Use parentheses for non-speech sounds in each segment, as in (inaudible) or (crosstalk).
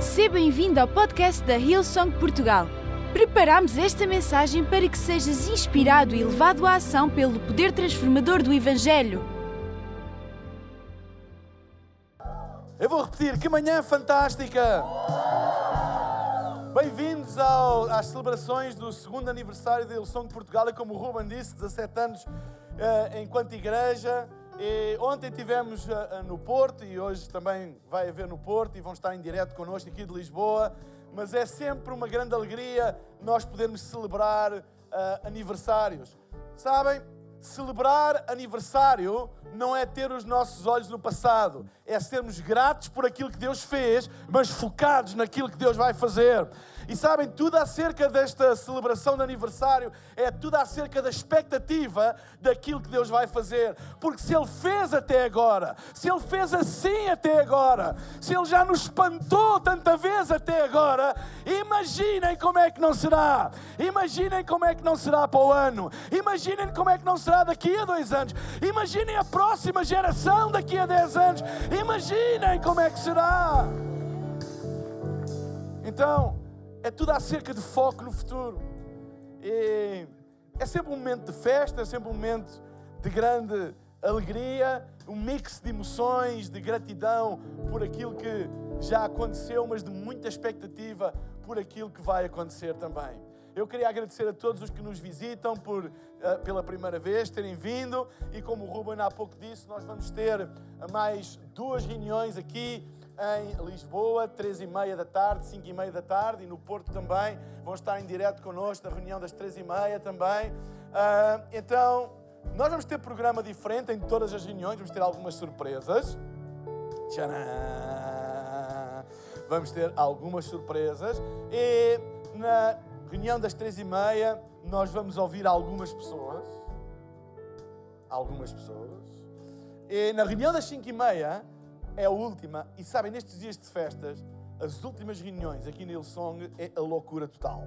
Seja bem-vindo ao podcast da Hillsong Portugal. Preparamos esta mensagem para que sejas inspirado e levado à ação pelo poder transformador do Evangelho. Eu vou repetir, que manhã fantástica! Bem-vindos às celebrações do segundo aniversário da Hillsong Portugal. E como o Ruben disse, 17 anos eh, enquanto igreja. E ontem tivemos eh, no Porto e hoje também vai haver no Porto e vão estar em direto connosco aqui de Lisboa. Mas é sempre uma grande alegria nós podermos celebrar eh, aniversários. Sabem, celebrar aniversário não é ter os nossos olhos no passado, é sermos gratos por aquilo que Deus fez, mas focados naquilo que Deus vai fazer. E sabem, tudo acerca desta celebração de aniversário é tudo acerca da expectativa daquilo que Deus vai fazer. Porque se Ele fez até agora, se Ele fez assim até agora, se Ele já nos espantou tanta vez até agora, imaginem como é que não será. Imaginem como é que não será para o ano. Imaginem como é que não será daqui a dois anos. Imaginem a próxima geração daqui a dez anos. Imaginem como é que será. Então, é tudo acerca de foco no futuro. E é sempre um momento de festa, é sempre um momento de grande alegria, um mix de emoções, de gratidão por aquilo que já aconteceu, mas de muita expectativa por aquilo que vai acontecer também. Eu queria agradecer a todos os que nos visitam por, eh, pela primeira vez, terem vindo. E como o Ruben há pouco disse, nós vamos ter mais duas reuniões aqui em Lisboa, 3 e meia da tarde, 5 e meia da tarde, e no Porto também. Vão estar em direto connosco na reunião das 3 e meia também. Ah, então, nós vamos ter programa diferente em todas as reuniões, vamos ter algumas surpresas. Tcharam! Vamos ter algumas surpresas. E na reunião das 3 e meia, nós vamos ouvir algumas pessoas. Algumas pessoas. E na reunião das 5 e meia, é a última. E sabem, nestes dias de festas, as últimas reuniões aqui na Hillsong é a loucura total.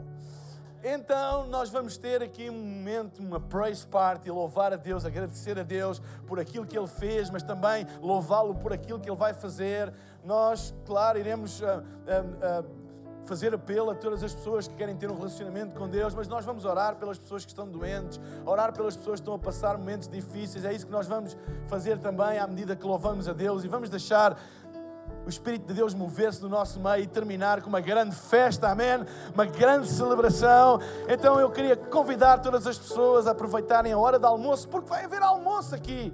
Então, nós vamos ter aqui um momento, uma praise party, louvar a Deus, agradecer a Deus por aquilo que Ele fez, mas também louvá-lo por aquilo que Ele vai fazer. Nós, claro, iremos ah, ah, ah, fazer apelo a todas as pessoas que querem ter um relacionamento com Deus, mas nós vamos orar pelas pessoas que estão doentes, orar pelas pessoas que estão a passar momentos difíceis. É isso que nós vamos fazer também à medida que louvamos a Deus e vamos deixar o Espírito de Deus mover-se no nosso meio e terminar com uma grande festa, amém? Uma grande celebração. Então eu queria convidar todas as pessoas a aproveitarem a hora de almoço, porque vai haver almoço aqui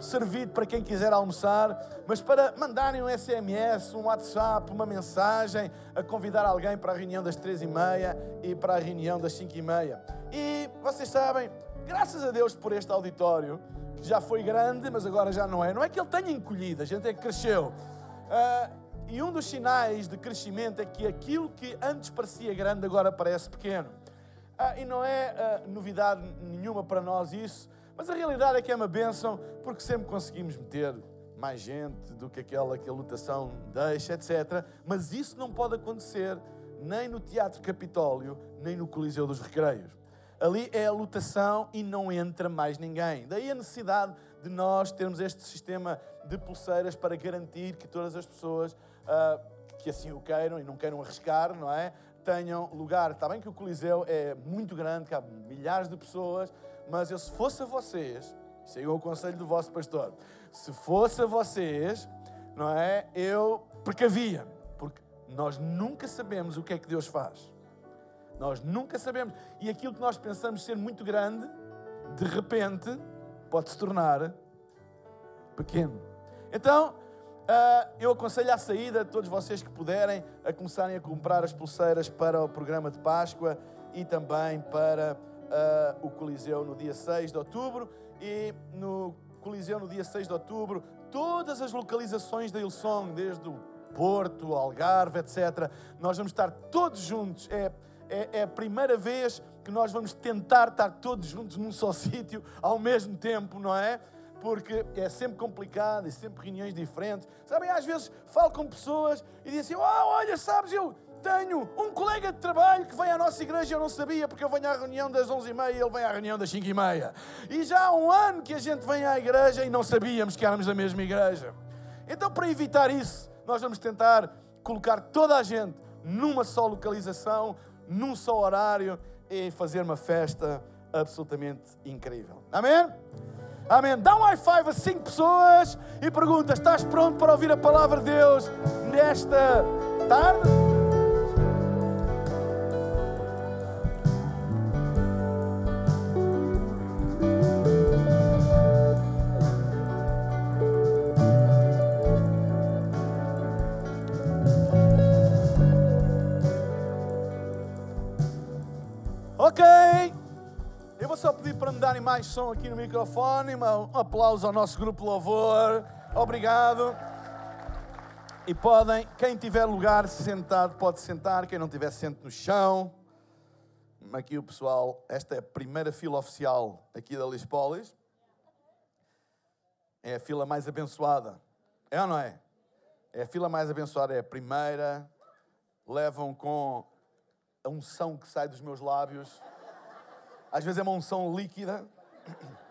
servido para quem quiser almoçar, mas para mandarem um SMS, um WhatsApp, uma mensagem, a convidar alguém para a reunião das três e meia e para a reunião das cinco e meia. E vocês sabem, graças a Deus por este auditório, que já foi grande, mas agora já não é. Não é que ele tenha encolhido, a gente é que cresceu. Ah, e um dos sinais de crescimento é que aquilo que antes parecia grande agora parece pequeno. Ah, e não é ah, novidade nenhuma para nós isso, mas a realidade é que é uma bênção porque sempre conseguimos meter mais gente do que aquela que a lotação deixa, etc. Mas isso não pode acontecer nem no Teatro Capitólio, nem no Coliseu dos Recreios. Ali é a lotação e não entra mais ninguém. Daí a necessidade de nós termos este sistema de pulseiras para garantir que todas as pessoas ah, que assim o queiram e não queiram arriscar, não é? Tenham lugar. Está bem que o Coliseu é muito grande, cabe milhares de pessoas, mas eu, se fosse vocês, aí é o conselho do vosso pastor, se fosse vocês, não é? Eu precavia, porque nós nunca sabemos o que é que Deus faz. Nós nunca sabemos. E aquilo que nós pensamos ser muito grande, de repente, pode se tornar pequeno. Então, ah, eu aconselho à saída, todos vocês que puderem, a começarem a comprar as pulseiras para o programa de Páscoa e também para ah, o Coliseu no dia 6 de outubro. E no Coliseu no dia 6 de outubro, todas as localizações da Ilsong, desde o Porto, Algarve, etc., nós vamos estar todos juntos. É, é, é a primeira vez que nós vamos tentar estar todos juntos num só (laughs) sítio ao mesmo tempo, não é? Porque é sempre complicado e sempre reuniões diferentes. Sabem, às vezes falo com pessoas e dizem assim: oh, olha, sabes, eu tenho um colega de trabalho que vem à nossa igreja e eu não sabia porque eu venho à reunião das 11h30 e ele vem à reunião das 5h30. E já há um ano que a gente vem à igreja e não sabíamos que éramos da mesma igreja. Então, para evitar isso, nós vamos tentar colocar toda a gente numa só localização, num só horário e fazer uma festa absolutamente incrível. Amém? Amém. Dá um high five a cinco pessoas e pergunta: estás pronto para ouvir a palavra de Deus nesta tarde? Mais som aqui no microfone. Um aplauso ao nosso grupo Louvor. Obrigado. E podem, quem tiver lugar sentado, pode sentar. Quem não tiver, sente no chão. Aqui o pessoal, esta é a primeira fila oficial aqui da Lispolis. É a fila mais abençoada. É ou não é? É a fila mais abençoada, é a primeira. Levam com a unção que sai dos meus lábios às vezes é uma unção líquida. (coughs)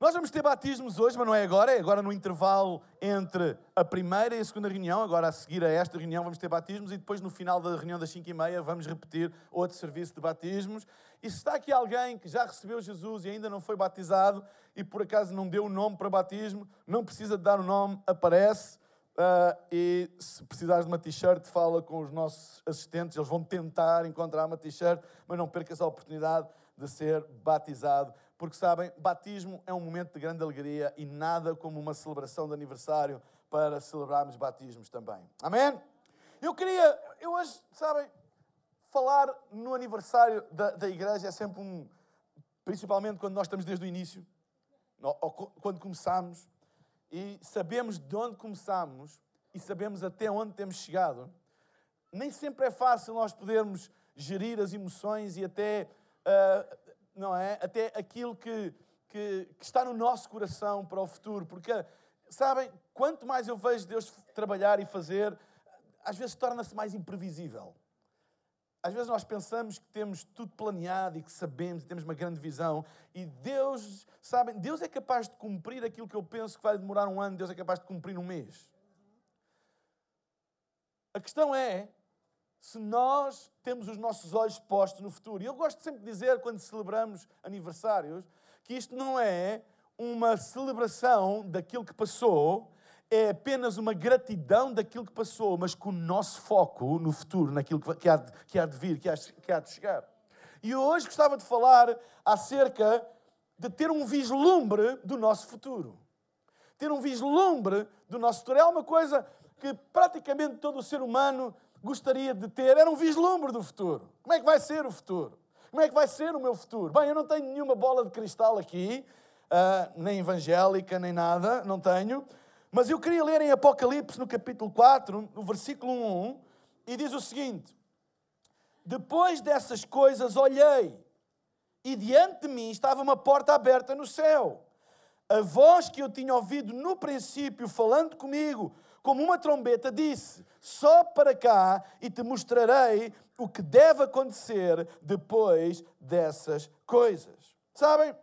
Nós vamos ter batismos hoje, mas não é agora, é agora no intervalo entre a primeira e a segunda reunião. Agora, a seguir a esta reunião, vamos ter batismos e depois, no final da reunião das 5 e meia, vamos repetir outro serviço de batismos. E se está aqui alguém que já recebeu Jesus e ainda não foi batizado e por acaso não deu o nome para batismo, não precisa de dar o nome, aparece. Uh, e se precisares de uma t-shirt, fala com os nossos assistentes, eles vão tentar encontrar uma t-shirt, mas não percas a oportunidade de ser batizado, porque sabem, batismo é um momento de grande alegria e nada como uma celebração de aniversário para celebrarmos batismos também. Amém? Eu queria, eu hoje, sabem, falar no aniversário da, da igreja é sempre um, principalmente quando nós estamos desde o início, ou quando começamos e sabemos de onde começamos e sabemos até onde temos chegado, nem sempre é fácil nós podermos gerir as emoções e até, uh, não é? Até aquilo que, que, que, está no nosso coração para o futuro. Porque, sabem, quanto mais eu vejo Deus trabalhar e fazer, às vezes torna-se mais imprevisível. Às vezes nós pensamos que temos tudo planeado e que sabemos e temos uma grande visão e Deus, sabem, Deus é capaz de cumprir aquilo que eu penso que vai demorar um ano, Deus é capaz de cumprir num mês. A questão é se nós temos os nossos olhos postos no futuro. E eu gosto sempre de dizer, quando celebramos aniversários, que isto não é uma celebração daquilo que passou, é apenas uma gratidão daquilo que passou, mas com o nosso foco no futuro, naquilo que há de, que há de vir, que há, que há de chegar. E hoje gostava de falar acerca de ter um vislumbre do nosso futuro. Ter um vislumbre do nosso futuro. É uma coisa que praticamente todo o ser humano gostaria de ter. Era um vislumbre do futuro. Como é que vai ser o futuro? Como é que vai ser o meu futuro? Bem, eu não tenho nenhuma bola de cristal aqui, uh, nem evangélica, nem nada, não tenho. Mas eu queria ler em Apocalipse, no capítulo 4, no versículo 1, e diz o seguinte: Depois dessas coisas olhei, e diante de mim estava uma porta aberta no céu. A voz que eu tinha ouvido no princípio, falando comigo, como uma trombeta, disse: Só para cá e te mostrarei o que deve acontecer depois dessas coisas. Sabem?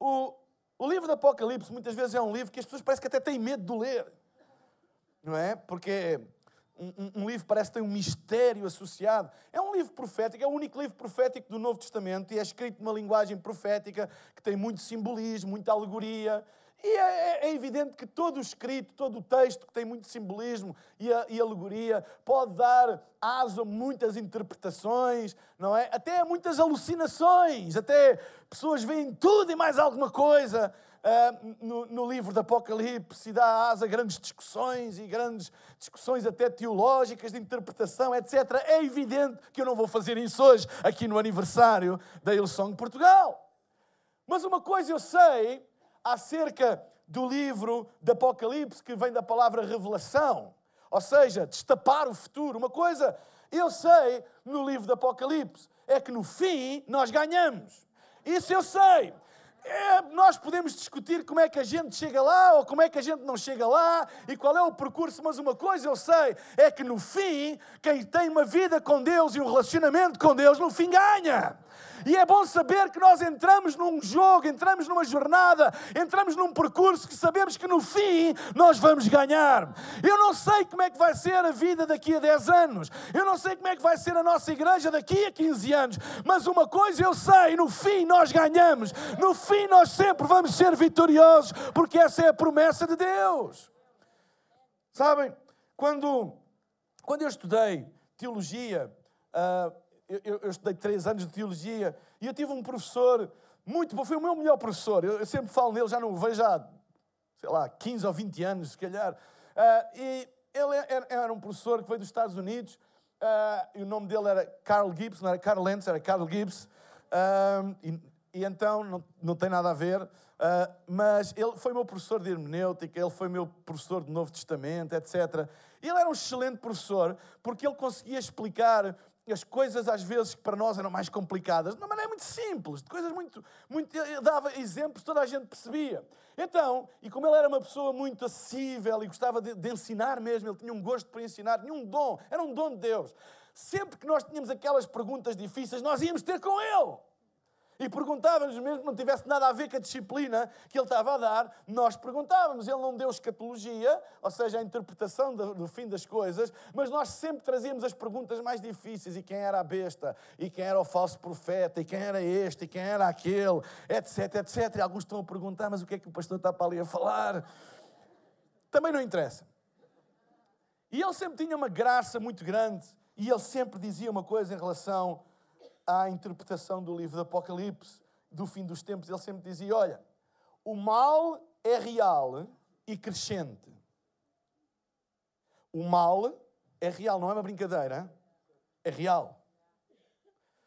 O, o livro do Apocalipse muitas vezes é um livro que as pessoas parecem que até têm medo de ler. Não é? Porque um, um, livro parece ter um mistério associado. É um livro profético, é o único livro profético do Novo Testamento e é escrito numa linguagem profética que tem muito simbolismo, muita alegoria. E é, é, é, evidente que todo o escrito, todo o texto que tem muito simbolismo e, a, e alegoria pode dar asa a muitas interpretações, não é? Até a muitas alucinações, até pessoas veem tudo e mais alguma coisa uh, no, no, livro do Apocalipse e dá asa a grandes discussões e grandes discussões até teológicas, de interpretação, etc. É evidente que eu não vou fazer isso hoje, aqui no aniversário da Ilson Portugal. Mas uma coisa eu sei acerca do livro do Apocalipse, que vem da palavra revelação, ou seja, destapar o futuro. Uma coisa eu sei no livro do Apocalipse é que no fim nós ganhamos. Isso eu sei. É, nós podemos discutir como é que a gente chega lá ou como é que a gente não chega lá e qual é o percurso, mas uma coisa eu sei é que no fim, quem tem uma vida com Deus e um relacionamento com Deus, no fim ganha. E é bom saber que nós entramos num jogo, entramos numa jornada, entramos num percurso que sabemos que no fim nós vamos ganhar. Eu não sei como é que vai ser a vida daqui a 10 anos. Eu não sei como é que vai ser a nossa igreja daqui a 15 anos. Mas uma coisa eu sei: no fim nós ganhamos. No fim nós sempre vamos ser vitoriosos, porque essa é a promessa de Deus. Sabem, quando, quando eu estudei teologia, uh, eu, eu, estudei três anos de teologia e eu tive um professor muito bom, foi o meu melhor professor. Eu, eu sempre falo nele, já não o vejo há, sei lá, 15 ou 20 anos, se calhar. Uh, e ele era, era, um professor que veio dos Estados Unidos uh, e o nome dele era Carl Gibbs, não era Carl Lentz, era Carl Gibbs. Uh, e, e, então não, não tem nada a ver. mas ele foi meu professor de hermenêutica, ele foi meu professor de Novo Testamento, etc. Ele era um excelente professor porque ele conseguia explicar as coisas às vezes que para nós eram mais complicadas, de uma maneira muito simples, de coisas muito, muito dava exemplos, toda a gente percebia. Então, e como ele era uma pessoa muito acessível e gostava de, de ensinar mesmo, ele tinha um gosto para ensinar, tinha um dom, era um dom de Deus. Sempre que nós tínhamos aquelas perguntas difíceis, nós íamos ter com ele e perguntávamos, mesmo que não tivesse nada a ver com a disciplina que ele estava a dar, nós perguntávamos. Ele não deu escatologia, ou seja, a interpretação do, fim das coisas, mas nós sempre trazíamos as perguntas mais difíceis: e quem era a besta, e quem era o falso profeta, e quem era este, e quem era aquele, etc, etc. E alguns estão a perguntar, mas o que é que o pastor está para ali a falar? Também não interessa. E ele sempre tinha uma graça muito grande, e ele sempre dizia uma coisa em relação à interpretação do livro do Apocalipse, do fim dos tempos, ele sempre dizia: Olha, o mal é real e crescente. O mal é real, não é uma brincadeira, é real.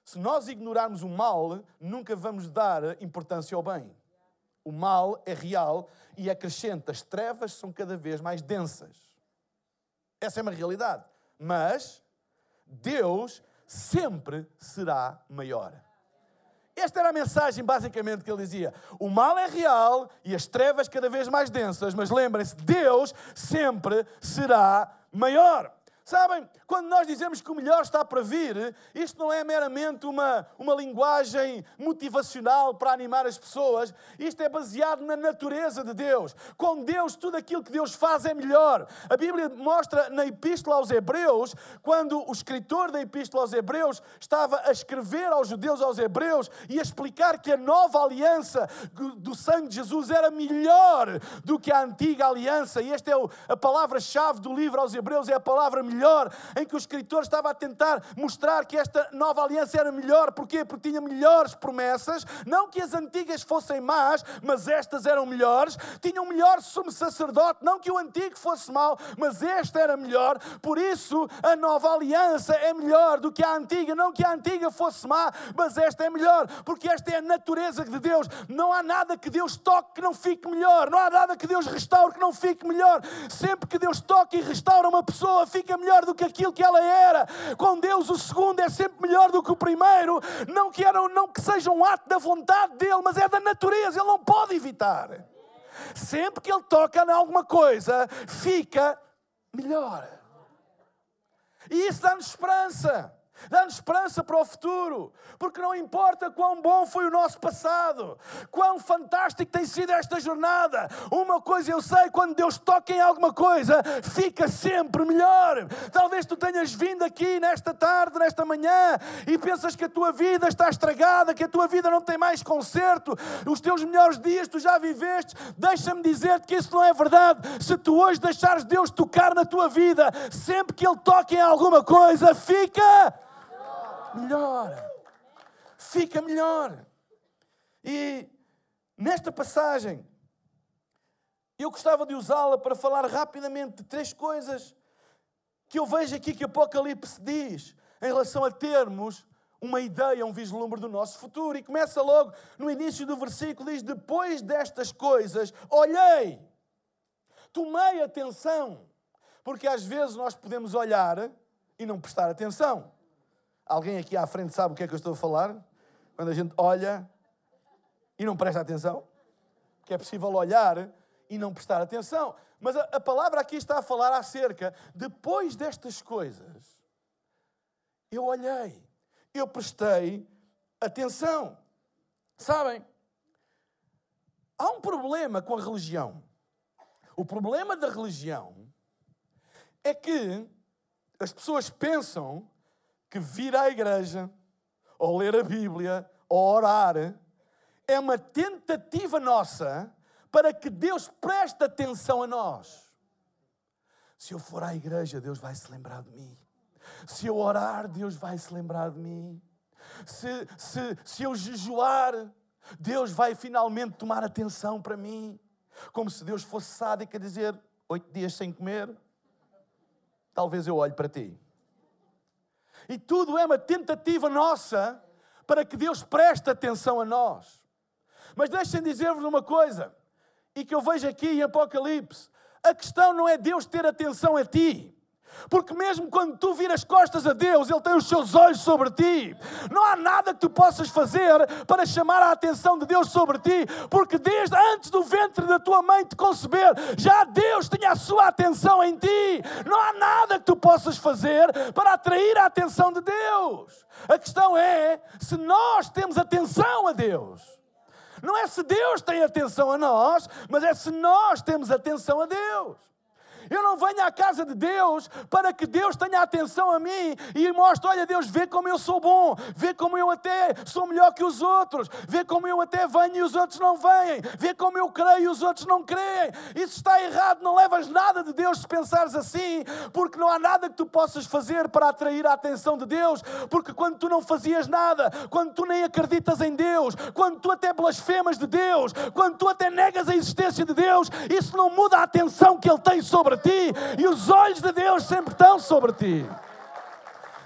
Se nós ignorarmos o mal, nunca vamos dar importância ao bem. O mal é real e é crescente. As trevas são cada vez mais densas. Essa é uma realidade. Mas Deus sempre será maior. Esta era a mensagem basicamente que ele dizia. O mal é real e as trevas cada vez mais densas, mas lembrem-se, Deus sempre será maior. Sabem, quando nós dizemos que o melhor está para vir, isto não é meramente uma, uma linguagem motivacional para animar as pessoas, isto é baseado na natureza de Deus. Com Deus, tudo aquilo que Deus faz é melhor. A Bíblia mostra na Epístola aos Hebreus, quando o escritor da Epístola aos Hebreus estava a escrever aos judeus, aos Hebreus, e a explicar que a nova aliança do sangue de Jesus era melhor do que a antiga aliança, e esta é a palavra-chave do livro aos Hebreus, é a palavra melhor, em que o escritor estava a tentar mostrar que esta nova aliança era melhor. Porquê? Porque tinha melhores promessas. Não que as antigas fossem más, mas estas eram melhores. Tinha um melhor sumo sacerdote. Não que o antigo fosse mau, mas este era melhor. Por isso, a nova aliança é melhor do que a antiga. Não que a antiga fosse má, mas esta é melhor. Porque esta é a natureza de Deus. Não há nada que Deus toque que não fique melhor. Não há nada que Deus restaure que não fique melhor. Sempre que Deus toca e restaura uma pessoa, fica melhor do que aquilo que ela era. Com Deus, o segundo é sempre melhor do que o primeiro. Não que, era, não que seja um ato da vontade dele, mas é da natureza, ele não pode evitar. Sempre que ele toca em alguma coisa, fica melhor. E isso dá-nos esperança dá-nos esperança para o futuro, porque não importa quão bom foi o nosso passado, quão fantástico tem sido esta jornada, uma coisa eu sei: quando Deus toca em alguma coisa, fica sempre melhor. Talvez tu tenhas vindo aqui nesta tarde, nesta manhã, e pensas que a tua vida está estragada, que a tua vida não tem mais conserto, os teus melhores dias tu já viveste. Deixa-me dizer-te que isso não é verdade. Se tu hoje deixares Deus tocar na tua vida, sempre que Ele toque em alguma coisa, fica melhor. Fica melhor. E nesta passagem, eu gostava de usá-la para falar rapidamente de três coisas que eu vejo aqui que Apocalipse diz em relação a termos uma ideia, um vislumbre do nosso futuro. E começa logo no início do versículo: diz: Depois destas coisas, olhei, tomei atenção, porque às vezes nós podemos olhar e não prestar atenção. Alguém aqui à frente sabe o que é que eu estou a falar? Quando a gente olha e não presta atenção? Que é possível olhar e não prestar atenção. Mas a, a palavra aqui está a falar acerca, depois destas coisas, eu olhei, eu prestei atenção. Sabem, há um problema com a religião. O problema da religião é que as pessoas pensam que vir à igreja, ou ler a Bíblia, ou orar, é uma tentativa nossa para que Deus preste atenção a nós. Se eu for à igreja, Deus vai se lembrar de mim. Se eu orar, Deus vai se lembrar de mim. Se, se, se eu jejuar, Deus vai finalmente tomar atenção para mim. Como se Deus fosse sádico a dizer: oito dias sem comer, talvez eu olhe para ti. E tudo é uma tentativa nossa para que Deus preste atenção a nós. Mas deixem dizer-vos uma coisa, e que eu vejo aqui em Apocalipse: a questão não é Deus ter atenção a ti. Porque mesmo quando tu viras costas a Deus, Ele tem os seus olhos sobre ti. Não há nada que tu possas fazer para chamar a atenção de Deus sobre ti, porque desde antes do ventre da tua mãe te conceber, já Deus tinha a sua atenção em ti. Não há nada que tu possas fazer para atrair a atenção de Deus. A questão é se nós temos atenção a Deus. Não é se Deus tem atenção a nós, mas é se nós temos atenção a Deus. Eu não venho à casa de Deus para que Deus tenha atenção a mim e mostre: olha, Deus, vê como eu sou bom, vê como eu até sou melhor que os outros, vê como eu até venho e os outros não vêm, vê como eu creio e os outros não creem. Isso está errado, não levas nada de Deus se pensares assim, porque não há nada que tu possas fazer para atrair a atenção de Deus, porque quando tu não fazias nada, quando tu nem acreditas em Deus, quando tu até blasfemas de Deus, quando tu até negas a existência de Deus, isso não muda a atenção que Ele tem sobre ti e os olhos de Deus sempre estão sobre ti.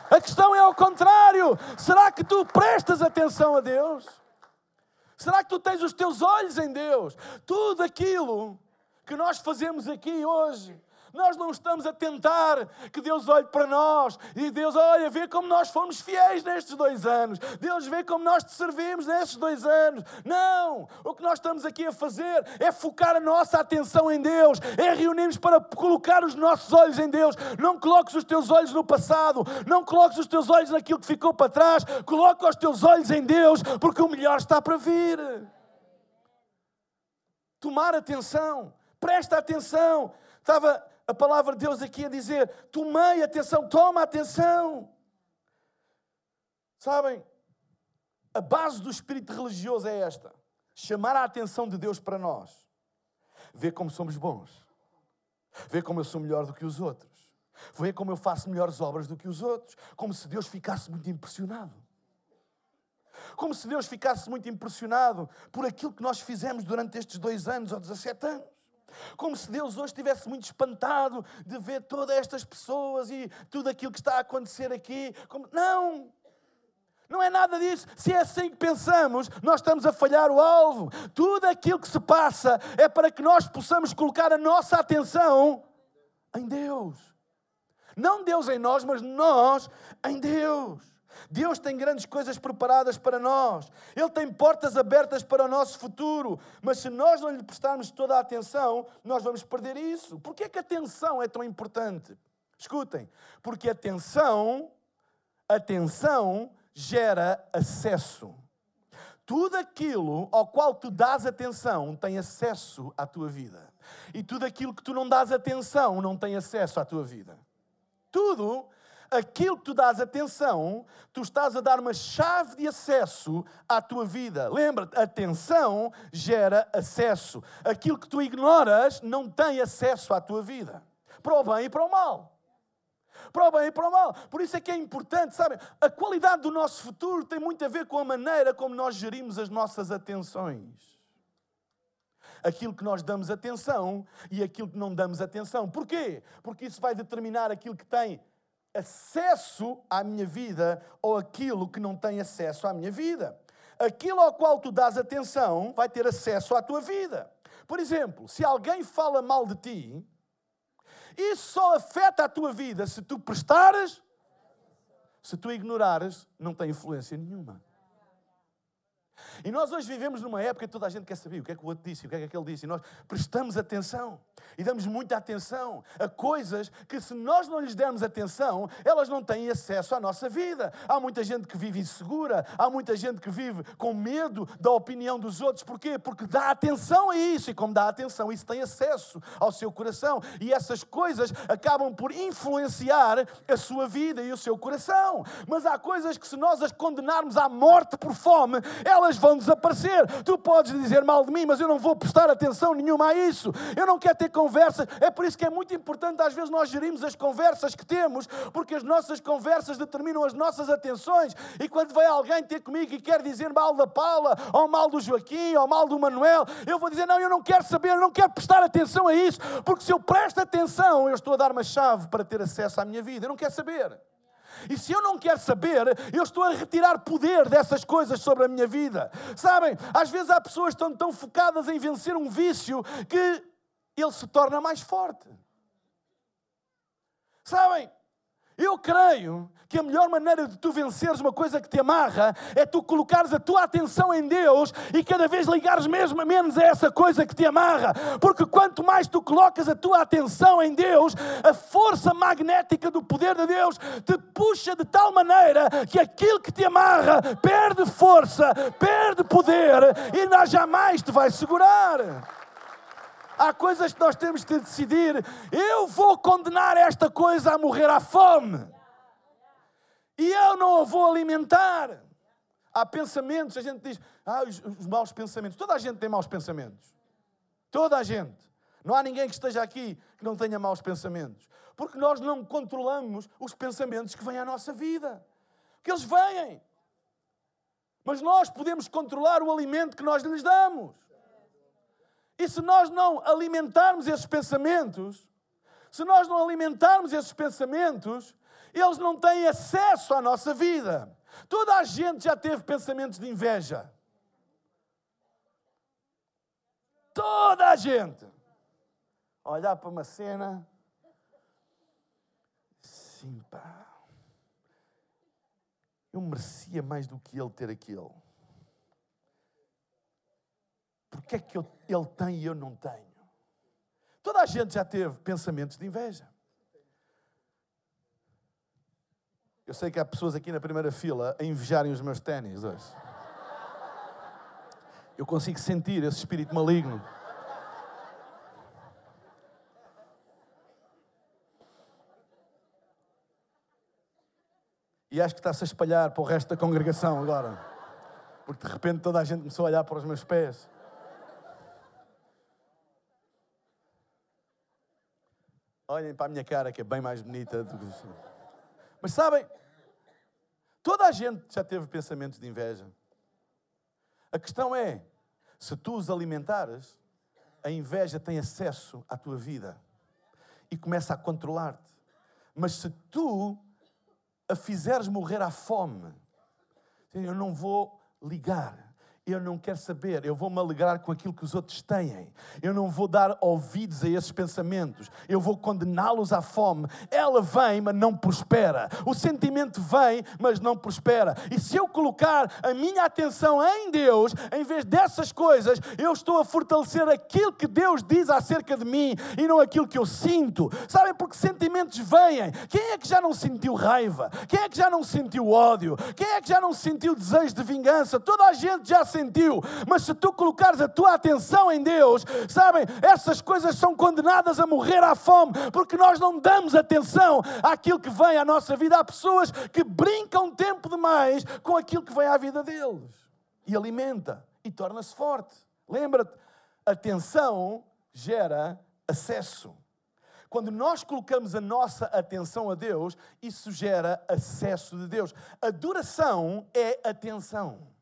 A questão é ao contrário: será que tu prestas atenção a Deus? Será que tu tens os teus olhos em Deus? Tudo aquilo que nós fazemos aqui hoje nós não estamos a tentar que Deus olhe para nós e Deus, olha, vê como nós fomos fiéis nestes dois anos. Deus vê como nós te servimos nestes dois anos. Não! O que nós estamos aqui a fazer é focar a nossa atenção em Deus, é reunirmos para colocar os nossos olhos em Deus. Não coloques os teus olhos no passado, não coloques os teus olhos naquilo que ficou para trás, coloca os teus olhos em Deus, porque o melhor está para vir. Tomar atenção, presta atenção. Estava a palavra de Deus aqui a dizer: tomei atenção, toma atenção. Sabem, a base do espírito religioso é esta: chamar a atenção de Deus para nós, ver como somos bons, ver como eu sou melhor do que os outros, ver como eu faço melhores obras do que os outros, como se Deus ficasse muito impressionado. Como se Deus ficasse muito impressionado por aquilo que nós fizemos durante estes dois anos ou 17 anos. Como se Deus hoje estivesse muito espantado de ver todas estas pessoas e tudo aquilo que está a acontecer aqui. Como... Não! Não é nada disso. Se é assim que pensamos, nós estamos a falhar o alvo. Tudo aquilo que se passa é para que nós possamos colocar a nossa atenção em Deus. Não Deus em nós, mas nós em Deus. Deus tem grandes coisas preparadas para nós. Ele tem portas abertas para o nosso futuro. Mas se nós não lhe prestarmos toda a atenção, nós vamos perder isso. Por que é que a atenção é tão importante? Escutem, porque atenção, atenção gera acesso. Tudo aquilo ao qual tu dás atenção tem acesso à tua vida. E tudo aquilo que tu não dás atenção não tem acesso à tua vida. Tudo aquilo que tu dás atenção, tu estás a dar uma chave de acesso à tua vida. Lembra-te, atenção gera acesso. Aquilo que tu ignoras não tem acesso à tua vida, para o bem e para o mal. Para o bem e para o mal. Por isso é que é importante, sabe? A qualidade do nosso futuro tem muito a ver com a maneira como nós gerimos as nossas atenções aquilo que nós damos atenção e aquilo que não damos atenção. Porquê? Porque isso vai determinar aquilo que tem acesso à minha vida ou aquilo que não tem acesso à minha vida. Aquilo ao qual tu dás atenção vai ter acesso à tua vida. Por exemplo, se alguém fala mal de ti, isso só afeta a tua vida se tu prestares, se tu ignorares, não tem influência nenhuma. E nós hoje vivemos numa época que toda a gente quer saber o que é que o outro disse, o que é que aquele disse, e nós prestamos atenção e damos muita atenção a coisas que, se nós não lhes dermos atenção, elas não têm acesso à nossa vida. Há muita gente que vive insegura, há muita gente que vive com medo da opinião dos outros. Porquê? Porque dá atenção a isso, e como dá atenção, isso tem acesso ao seu coração, e essas coisas acabam por influenciar a sua vida e o seu coração. Mas há coisas que, se nós as condenarmos à morte por fome, elas vão desaparecer. Tu podes dizer mal de mim, mas eu não vou prestar atenção nenhuma a isso. Eu não quero ter conversas. É por isso que é muito importante às vezes nós gerirmos as conversas que temos, porque as nossas conversas determinam as nossas atenções. E quando vem alguém ter comigo e quer dizer mal da Paula, ou mal do Joaquim, ou mal do Manuel, eu vou dizer: não, eu não quero saber, eu não quero prestar atenção a isso, porque se eu presto atenção, eu estou a dar uma chave para ter acesso à minha vida. Eu não quero saber. E se eu não quero saber, eu estou a retirar poder dessas coisas sobre a minha vida. Sabem, às vezes há pessoas que estão tão focadas em vencer um vício que ele se torna mais forte. Sabem, eu creio que a melhor maneira de tu venceres uma coisa que te amarra é tu colocares a tua atenção em Deus e cada vez ligares mesmo menos a essa coisa que te amarra. Porque quanto mais tu colocas a tua atenção em Deus, a força magnética do poder de Deus te puxa de tal maneira que aquilo que te amarra perde força, perde poder e não jamais te vai segurar. Há coisas que nós temos de decidir. Eu vou condenar esta coisa a morrer à fome. E eu não a vou alimentar. Há pensamentos, a gente diz, ah, os, os maus pensamentos. Toda a gente tem maus pensamentos. Toda a gente. Não há ninguém que esteja aqui que não tenha maus pensamentos. Porque nós não controlamos os pensamentos que vêm à nossa vida. Que eles vêm. Mas nós podemos controlar o alimento que nós lhes damos. E se nós não alimentarmos esses pensamentos, se nós não alimentarmos esses pensamentos, eles não têm acesso à nossa vida. Toda a gente já teve pensamentos de inveja. Toda a gente. Olhar para uma cena. Sim, pá. Eu merecia mais do que ele ter aquilo. Porque é que eu, ele tem e eu não tenho? Toda a gente já teve pensamentos de inveja. Eu sei que há pessoas aqui na primeira fila a invejarem os meus ténis hoje. Eu consigo sentir esse espírito maligno. E acho que está-se a espalhar para o resto da congregação agora. Porque de repente toda a gente começou a olhar para os meus pés. Olhem para a minha cara que é bem mais bonita do que. Mas sabem, toda a gente já teve pensamentos de inveja. A questão é: se tu os alimentares, a inveja tem acesso à tua vida e começa a controlar-te. Mas se tu a fizeres morrer à fome, eu não vou ligar eu não quero saber, eu vou me alegrar com aquilo que os outros têm. Eu não vou dar ouvidos a esses pensamentos. Eu vou condená-los à fome. Ela vem, mas não prospera. O sentimento vem, mas não prospera. E se eu colocar a minha atenção em Deus, em vez dessas coisas, eu estou a fortalecer aquilo que Deus diz acerca de mim e não aquilo que eu sinto. Sabem? Porque sentimentos vêm. Quem é que já não sentiu raiva? Quem é que já não sentiu ódio? Quem é que já não sentiu desejo de vingança? Toda a gente já sentiu, mas se tu colocares a tua atenção em Deus, sabem, essas coisas são condenadas a morrer à fome, porque nós não damos atenção àquilo que vem à nossa vida. Há pessoas que brincam tempo demais com aquilo que vem à vida deles e alimenta e torna-se forte. Lembra-te, atenção gera acesso. Quando nós colocamos a nossa atenção a Deus, isso gera acesso de Deus. Adoração é atenção.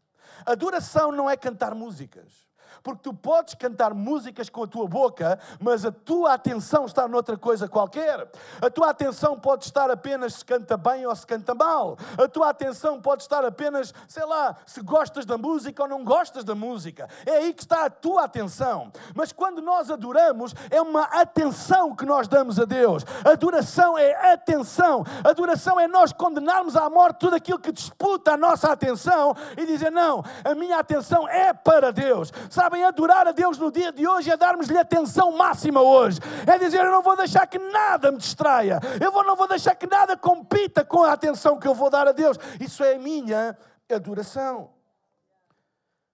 Adoração não é cantar músicas. Porque tu podes cantar músicas com a tua boca, mas a tua atenção está noutra coisa qualquer. A tua atenção pode estar apenas se canta bem ou se canta mal. A tua atenção pode estar apenas, sei lá, se gostas da música ou não gostas da música. É aí que está a tua atenção. Mas quando nós adoramos, é uma atenção que nós damos a Deus. Adoração é atenção. Adoração é nós condenarmos à morte tudo aquilo que disputa a nossa atenção e dizer: não, a minha atenção é para Deus. Sabem, adorar a Deus no dia de hoje é darmos-lhe atenção máxima hoje. É dizer, eu não vou deixar que nada me distraia. Eu vou, não vou deixar que nada compita com a atenção que eu vou dar a Deus. Isso é a minha adoração.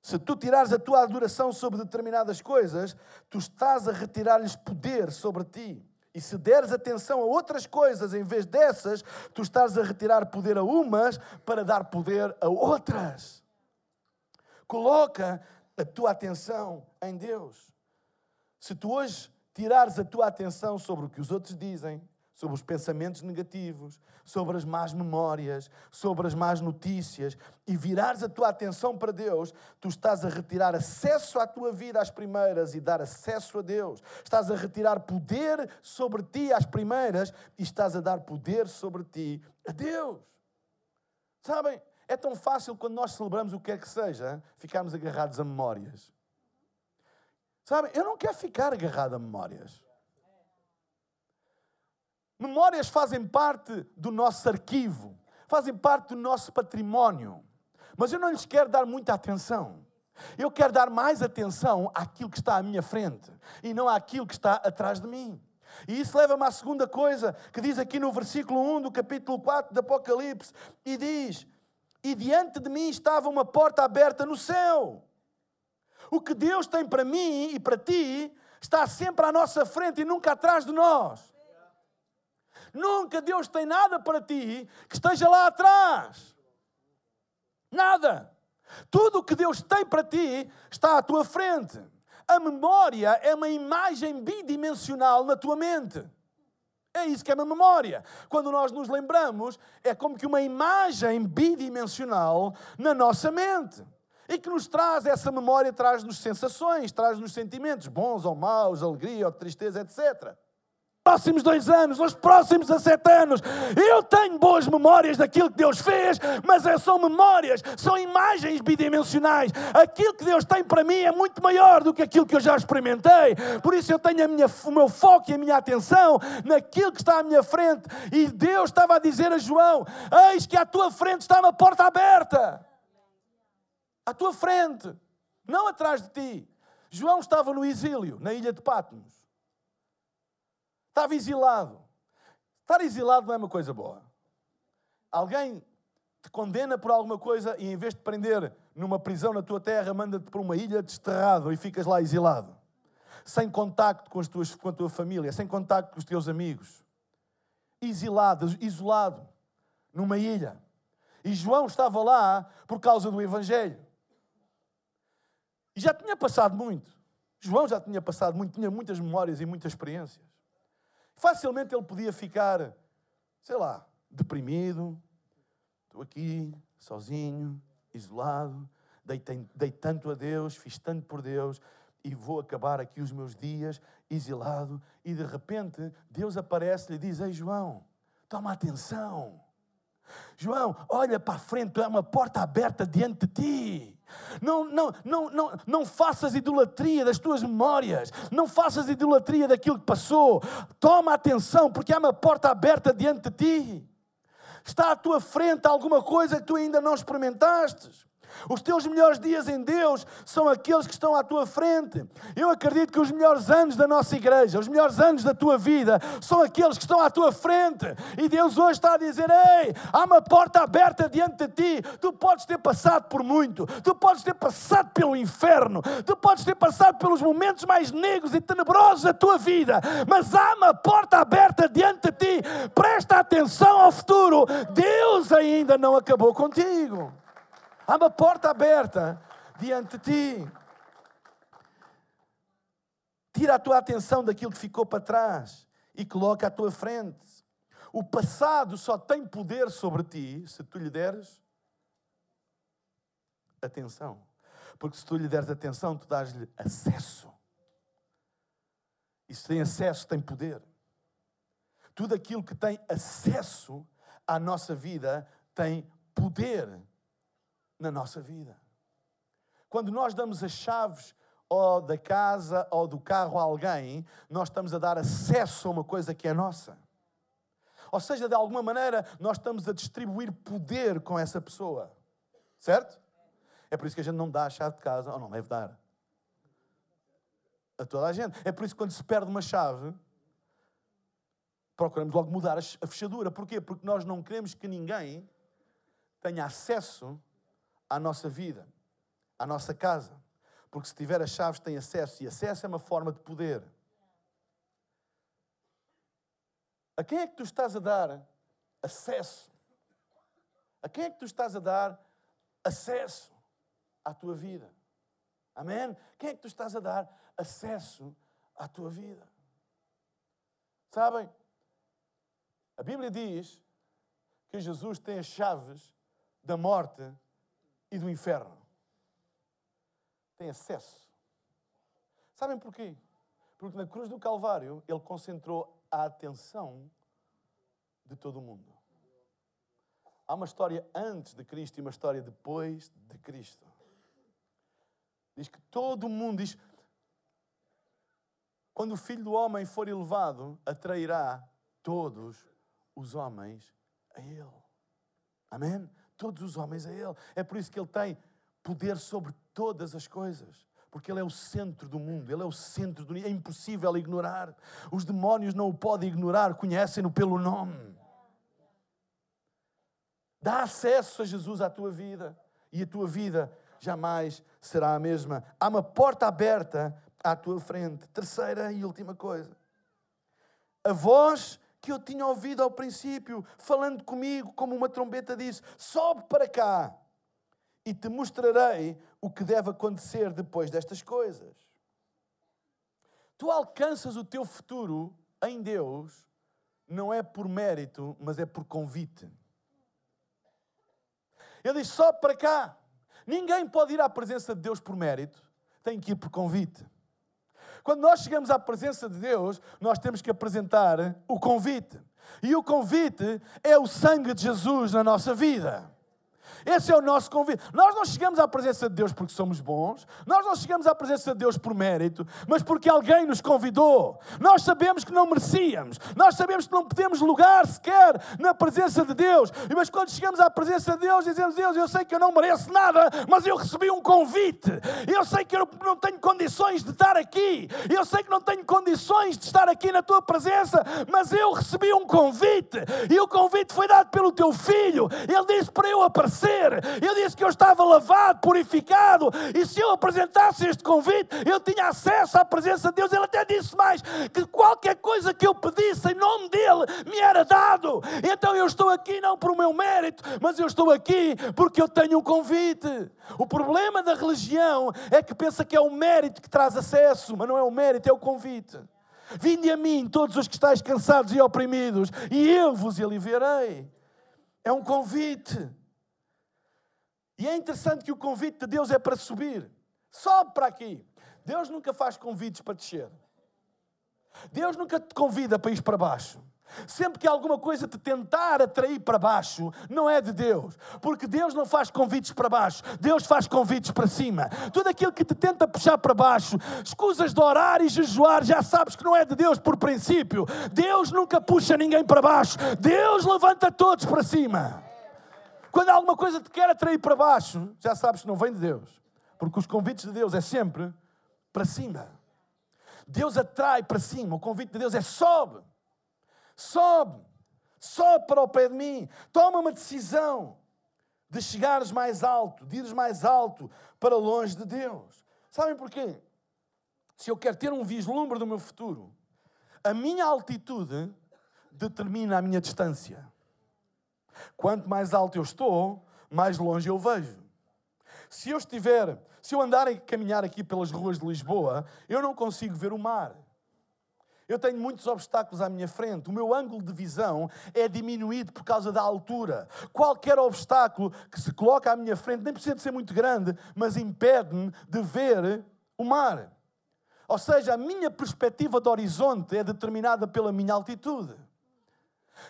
Se tu tirares a tua adoração sobre determinadas coisas, tu estás a retirar-lhes poder sobre ti. E se deres atenção a outras coisas em vez dessas, tu estás a retirar poder a umas para dar poder a outras. Coloca a tua atenção em Deus. Se tu hoje tirares a tua atenção sobre o que os outros dizem, sobre os pensamentos negativos, sobre as más memórias, sobre as más notícias e virares a tua atenção para Deus, tu estás a retirar acesso à tua vida às primeiras e dar acesso a Deus. Estás a retirar poder sobre ti às primeiras e estás a dar poder sobre ti a Deus. Sabem? É tão fácil quando nós celebramos o que quer que seja, ficarmos agarrados a memórias. Sabem? Eu não quero ficar agarrado a memórias. Memórias fazem parte do nosso arquivo, fazem parte do nosso património. Mas eu não lhes quero dar muita atenção. Eu quero dar mais atenção àquilo que está à minha frente e não àquilo que está atrás de mim. E isso leva-me à segunda coisa que diz aqui no versículo 1 do capítulo 4 do Apocalipse: e diz: E diante de mim estava uma porta aberta no céu. O que Deus tem para mim e para ti está sempre à nossa frente e nunca atrás de nós. Nunca Deus tem nada para ti que esteja lá atrás. Nada. Tudo o que Deus tem para ti está à tua frente. A memória é uma imagem bidimensional na tua mente. É isso que é uma memória. Quando nós nos lembramos, é como que uma imagem bidimensional na nossa mente. E que nos traz essa memória, traz-nos sensações, traz-nos sentimentos, bons ou maus, alegria ou tristeza, etc próximos dois anos, nos próximos 17 anos. Eu tenho boas memórias daquilo que Deus fez, mas é são memórias, são imagens bidimensionais. Aquilo que Deus tem para mim é muito maior do que aquilo que eu já experimentei. Por isso eu tenho minha, o meu foco e a minha atenção naquilo que está à minha frente. E Deus estava a dizer a João: Eis que à tua frente está uma porta aberta. À tua frente, não atrás de ti. João estava no exílio, na ilha de Patmos. Estava exilado. Estar exilado não é uma coisa boa. Alguém te condena por alguma coisa e em vez de prender numa prisão na tua terra, manda-te para uma ilha desterrado e ficas lá exilado. Sem contacto com, as tuas, com a tua família, sem contacto com os teus amigos. Exilado, isolado, numa ilha. E João estava lá por causa do Evangelho. E já tinha passado muito. João já tinha passado muito, tinha muitas memórias e muitas experiências. Facilmente ele podia ficar, sei lá, deprimido. Estou aqui, sozinho, isolado, dei, dei tanto a Deus, fiz tanto por Deus e vou acabar aqui os meus dias exilado. E de repente Deus aparece-lhe e diz: Ei João, toma atenção. João, olha para a frente, é uma porta aberta diante de ti. Não, não, não, não, não faças idolatria das tuas memórias. Não faças idolatria daquilo que passou. Toma atenção, porque há uma porta aberta diante de ti. Está à tua frente alguma coisa que tu ainda não experimentaste. Os teus melhores dias em Deus são aqueles que estão à tua frente. Eu acredito que os melhores anos da nossa igreja, os melhores anos da tua vida, são aqueles que estão à tua frente. E Deus hoje está a dizer: Ei, há uma porta aberta diante de ti. Tu podes ter passado por muito, tu podes ter passado pelo inferno, tu podes ter passado pelos momentos mais negros e tenebrosos da tua vida, mas há uma porta aberta diante de ti. Presta atenção ao futuro. Deus ainda não acabou contigo. Há uma porta aberta diante de ti. Tira a tua atenção daquilo que ficou para trás e coloca à tua frente. O passado só tem poder sobre ti se tu lhe deres atenção. Porque se tu lhe deres atenção, tu dás-lhe acesso. E se tem acesso, tem poder. Tudo aquilo que tem acesso à nossa vida tem poder na nossa vida. Quando nós damos as chaves ou da casa ou do carro a alguém, nós estamos a dar acesso a uma coisa que é nossa. Ou seja, de alguma maneira, nós estamos a distribuir poder com essa pessoa. Certo? É por isso que a gente não dá a chave de casa, ou não deve dar. A toda a gente. É por isso que quando se perde uma chave, procuramos logo mudar a fechadura. Porquê? Porque nós não queremos que ninguém tenha acesso à nossa vida, à nossa casa. Porque se tiver as chaves, tem acesso. E acesso é uma forma de poder. A quem é que tu estás a dar acesso? A quem é que tu estás a dar acesso à tua vida? Amém? Quem é que tu estás a dar acesso à tua vida? Sabem? A Bíblia diz que Jesus tem as chaves da morte e do inferno. Tem acesso. Sabem porquê? Porque na cruz do Calvário ele concentrou a atenção de todo o mundo. Há uma história antes de Cristo e uma história depois de Cristo. Diz que todo o mundo diz. Quando o filho do homem for elevado, atrairá todos os homens a ele. Amém? Todos os homens a ele. É por isso que ele tem poder sobre todas as coisas porque Ele é o centro do mundo, Ele é o centro do mundo, é impossível ignorar. Os demónios não o podem ignorar, conhecem-no pelo nome. Dá acesso a Jesus à tua vida e a tua vida jamais será a mesma. Há uma porta aberta à tua frente. Terceira e última coisa. A voz que eu tinha ouvido ao princípio, falando comigo, como uma trombeta disse: sobe para cá e te mostrarei o que deve acontecer depois destas coisas. Tu alcanças o teu futuro em Deus, não é por mérito, mas é por convite. Ele diz: só para cá. Ninguém pode ir à presença de Deus por mérito, tem que ir por convite. Quando nós chegamos à presença de Deus, nós temos que apresentar o convite. E o convite é o sangue de Jesus na nossa vida. Esse é o nosso convite. Nós não chegamos à presença de Deus porque somos bons, nós não chegamos à presença de Deus por mérito, mas porque alguém nos convidou. Nós sabemos que não merecíamos, nós sabemos que não temos lugar sequer na presença de Deus, mas quando chegamos à presença de Deus, dizemos: Deus, eu sei que eu não mereço nada, mas eu recebi um convite. Eu sei que eu não tenho condições de estar aqui, eu sei que não tenho condições de estar aqui na tua presença, mas eu recebi um convite, e o convite foi dado pelo teu filho. Ele disse para eu aparecer eu disse que eu estava lavado, purificado, e se eu apresentasse este convite, eu tinha acesso à presença de Deus. Ele até disse mais: que qualquer coisa que eu pedisse em nome dele me era dado. Então eu estou aqui não por meu mérito, mas eu estou aqui porque eu tenho um convite. O problema da religião é que pensa que é o mérito que traz acesso, mas não é o mérito, é o convite. Vinde a mim, todos os que estáis cansados e oprimidos, e eu vos aliviarei. É um convite. E é interessante que o convite de Deus é para subir. Sobe para aqui. Deus nunca faz convites para descer. Deus nunca te convida para ir para baixo. Sempre que alguma coisa te tentar atrair para baixo, não é de Deus. Porque Deus não faz convites para baixo, Deus faz convites para cima. Tudo aquilo que te tenta puxar para baixo, escusas de orar e jejuar, já sabes que não é de Deus por princípio. Deus nunca puxa ninguém para baixo, Deus levanta todos para cima. Quando alguma coisa te quer atrair para baixo, já sabes que não vem de Deus. Porque os convites de Deus é sempre para cima. Deus atrai para cima. O convite de Deus é sobe. Sobe. Sobe para o pé de mim. Toma uma decisão de chegares mais alto, de ires mais alto para longe de Deus. Sabem porquê? Se eu quero ter um vislumbre do meu futuro, a minha altitude determina a minha distância. Quanto mais alto eu estou, mais longe eu vejo. Se eu estiver, se eu andar e caminhar aqui pelas ruas de Lisboa, eu não consigo ver o mar. Eu tenho muitos obstáculos à minha frente. O meu ângulo de visão é diminuído por causa da altura. Qualquer obstáculo que se coloca à minha frente, nem precisa de ser muito grande, mas impede-me de ver o mar. Ou seja, a minha perspectiva de horizonte é determinada pela minha altitude.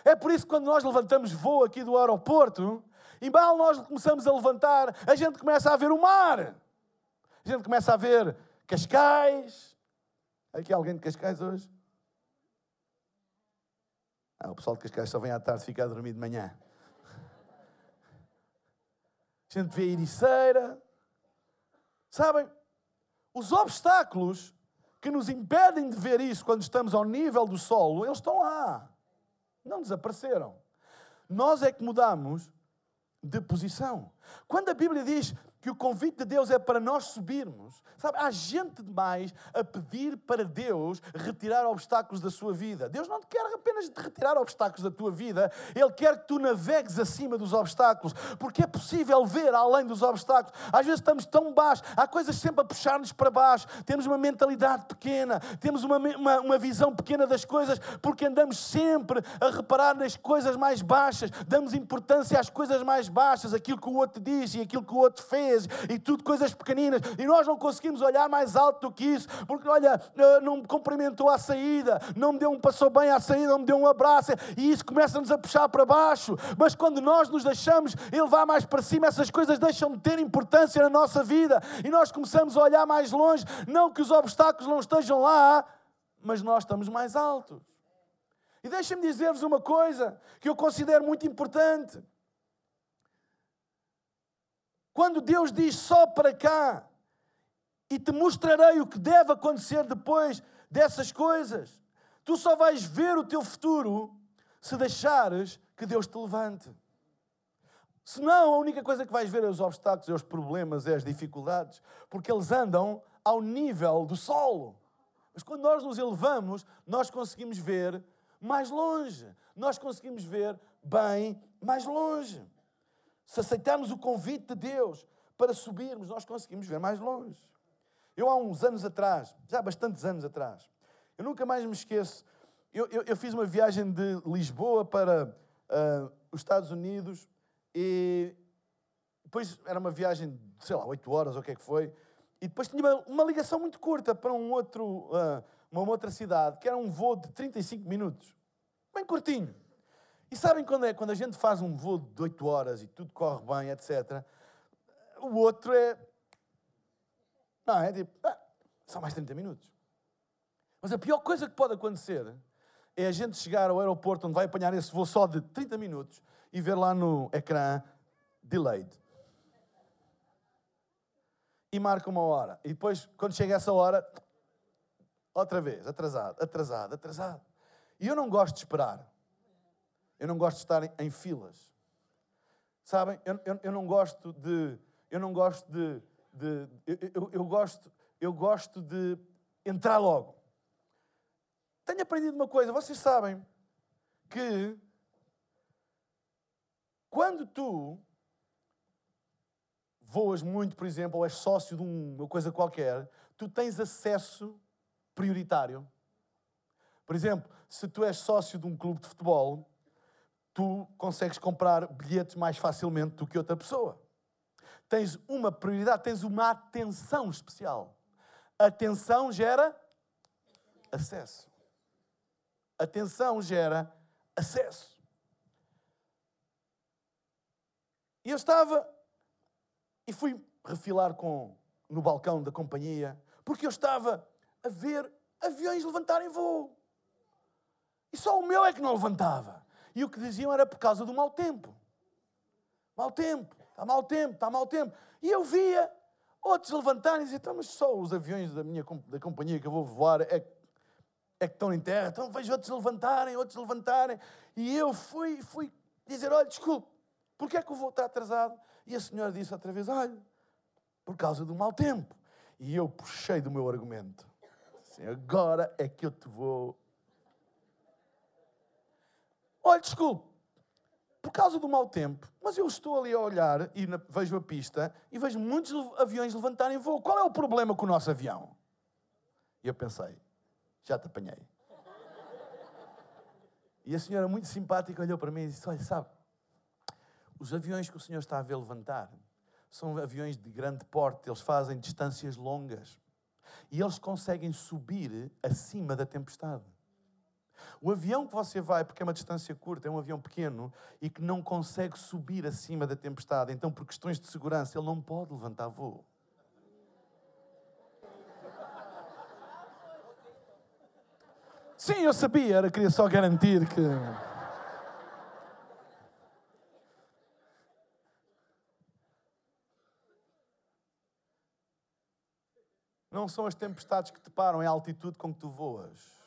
É por isso que quando nós levantamos voo aqui do aeroporto, e mal nós começamos a levantar, a gente começa a ver o mar. A gente começa a ver Cascais. Aqui alguém de Cascais hoje? Ah, o pessoal de Cascais só vem à tarde ficar a dormir de manhã. A gente vê a Ericeira. Sabem, os obstáculos que nos impedem de ver isso quando estamos ao nível do solo, eles estão lá. Não desapareceram. Nós é que mudamos de posição. Quando a Bíblia diz que o convite de Deus é para nós subirmos. Sabe, há gente demais a pedir para Deus retirar obstáculos da sua vida. Deus não quer apenas retirar obstáculos da tua vida, Ele quer que tu navegues acima dos obstáculos, porque é possível ver além dos obstáculos. Às vezes estamos tão baixos, há coisas sempre a puxar-nos para baixo, temos uma mentalidade pequena, temos uma, uma, uma visão pequena das coisas, porque andamos sempre a reparar nas coisas mais baixas, damos importância às coisas mais baixas, aquilo que o outro diz e aquilo que o outro fez e tudo coisas pequeninas, e nós não conseguimos olhar mais alto do que isso, porque olha, eh, não me cumprimentou à saída, não me deu um passou bem à saída, não me deu um abraço, e isso começa-nos a puxar para baixo. Mas quando nós nos deixamos elevar mais para cima, essas coisas deixam de ter importância na nossa vida, e nós começamos a olhar mais longe, não que os obstáculos não estejam lá, mas nós estamos mais altos. E deixem-me dizer-vos uma coisa que eu considero muito importante. Quando Deus diz só para cá e te mostrarei o que deve acontecer depois dessas coisas, tu só vais ver o teu futuro se deixares que Deus te levante. Senão, a única coisa que vais ver é os obstáculos, é os problemas, é as dificuldades, porque eles andam ao nível do solo. Mas quando nós nos elevamos, nós conseguimos ver mais longe, nós conseguimos ver bem mais longe. Se aceitarmos o convite de Deus para subirmos, nós conseguimos ver mais longe. Eu, há uns anos atrás, já há bastantes anos atrás, eu nunca mais me esqueço. Eu, eu, eu fiz uma viagem de Lisboa para uh, os Estados Unidos e depois era uma viagem de, sei lá, 8 horas ou o que é que foi. E depois tinha uma, uma ligação muito curta para um outro, uh, uma outra cidade, que era um voo de 35 minutos. Bem curtinho. E sabem quando é? Quando a gente faz um voo de 8 horas e tudo corre bem, etc. O outro é. Não, é tipo. Ah, só mais 30 minutos. Mas a pior coisa que pode acontecer é a gente chegar ao aeroporto onde vai apanhar esse voo só de 30 minutos e ver lá no ecrã delayed. E marca uma hora. E depois, quando chega essa hora, outra vez, atrasado, atrasado, atrasado. E eu não gosto de esperar. Eu não gosto de estar em, filas. Sabem? Eu, eu, eu, não gosto de. Eu não gosto de. de eu, eu, gosto, eu gosto de entrar logo. Tenho aprendido uma coisa. Vocês sabem que. Quando tu voas muito, por exemplo, ou és sócio de uma coisa qualquer, tu tens acesso prioritário. Por exemplo, se tu és sócio de um clube de futebol, tu consegues comprar bilhetes mais facilmente do que outra pessoa. Tens uma prioridade, tens uma atenção especial. Atenção gera acesso. Atenção gera acesso. E eu estava e fui refilar com no balcão da companhia, porque eu estava a ver aviões levantarem voo. E só o meu é que não levantava. E o que diziam era por causa do mau tempo. Mau tempo, está mau tempo, está mau tempo. E eu via outros levantarem e dizer, então, mas só os aviões da minha da companhia que eu vou voar é, é que estão em terra. Então vejo outros levantarem, outros levantarem. E eu fui, fui dizer, olha, desculpe, porquê é que eu vou estar atrasado? E a senhora disse outra vez, olha, por causa do mau tempo. E eu puxei do meu argumento. Assim, agora é que eu te vou Olha, desculpe, por causa do mau tempo, mas eu estou ali a olhar e vejo a pista e vejo muitos aviões levantarem voo. Qual é o problema com o nosso avião? E eu pensei, já te apanhei. E a senhora, muito simpática, olhou para mim e disse: Olha, sabe, os aviões que o senhor está a ver levantar são aviões de grande porte, eles fazem distâncias longas e eles conseguem subir acima da tempestade. O avião que você vai, porque é uma distância curta, é um avião pequeno e que não consegue subir acima da tempestade. Então, por questões de segurança, ele não pode levantar voo. Sim, eu sabia, era, queria só garantir que. Não são as tempestades que te param, é a altitude com que tu voas.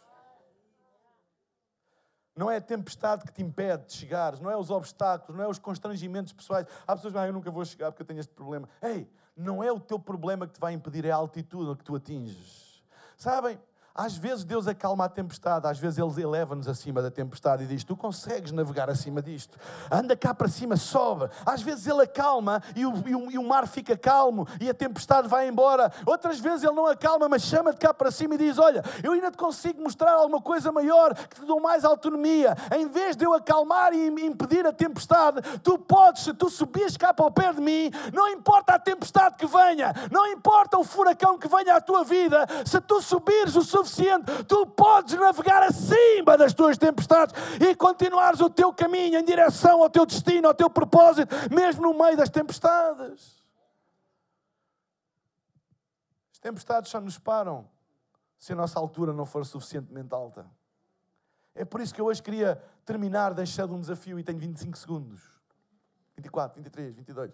Não é a tempestade que te impede de chegares, não é os obstáculos, não é os constrangimentos pessoais. Há pessoas que dizem, ah, eu nunca vou chegar porque eu tenho este problema. Ei, não é o teu problema que te vai impedir, é a altitude que tu atinges. Sabem? Às vezes Deus acalma a tempestade, às vezes Ele eleva-nos acima da tempestade e diz: Tu consegues navegar acima disto. Anda cá para cima, sobe. Às vezes Ele acalma e o, e o, e o mar fica calmo e a tempestade vai embora. Outras vezes Ele não acalma, mas chama-te cá para cima e diz: Olha, eu ainda te consigo mostrar alguma coisa maior que te dou mais autonomia. Em vez de eu acalmar e impedir a tempestade, tu podes, se tu subires cá para o pé de mim, não importa a tempestade que venha, não importa o furacão que venha à tua vida, se tu subires o suficiente, tu podes navegar acima das tuas tempestades e continuares o teu caminho em direção ao teu destino, ao teu propósito, mesmo no meio das tempestades. As tempestades só nos param se a nossa altura não for suficientemente alta. É por isso que eu hoje queria terminar deixando um desafio e tenho 25 segundos. 24, 23, 22.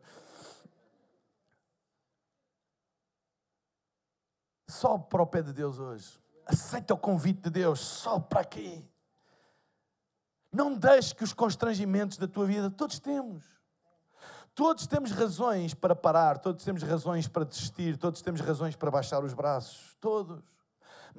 Sobe para o pé de Deus hoje. Aceita o convite de Deus. Sobe para aqui. Não deixe que os constrangimentos da tua vida, todos temos. Todos temos razões para parar, todos temos razões para desistir, todos temos razões para baixar os braços. Todos.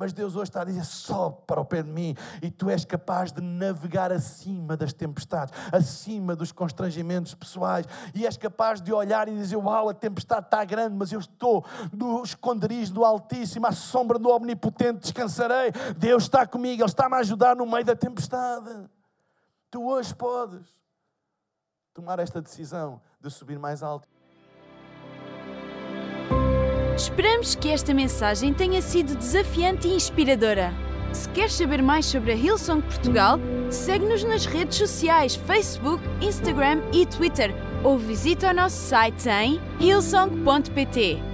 Mas Deus hoje está a dizer: sobe para o pé de mim e tu és capaz de navegar acima das tempestades, acima dos constrangimentos pessoais, e és capaz de olhar e dizer: Uau, a tempestade está grande, mas eu estou no esconderijo do Altíssimo, à sombra do Omnipotente, descansarei. Deus está comigo, Ele está-me a ajudar no meio da tempestade. Tu hoje podes tomar esta decisão de subir mais alto. Esperamos que esta mensagem tenha sido desafiante e inspiradora. Se queres saber mais sobre a Hillsong Portugal, segue-nos nas redes sociais Facebook, Instagram e Twitter ou visita o nosso site em hillsong.pt.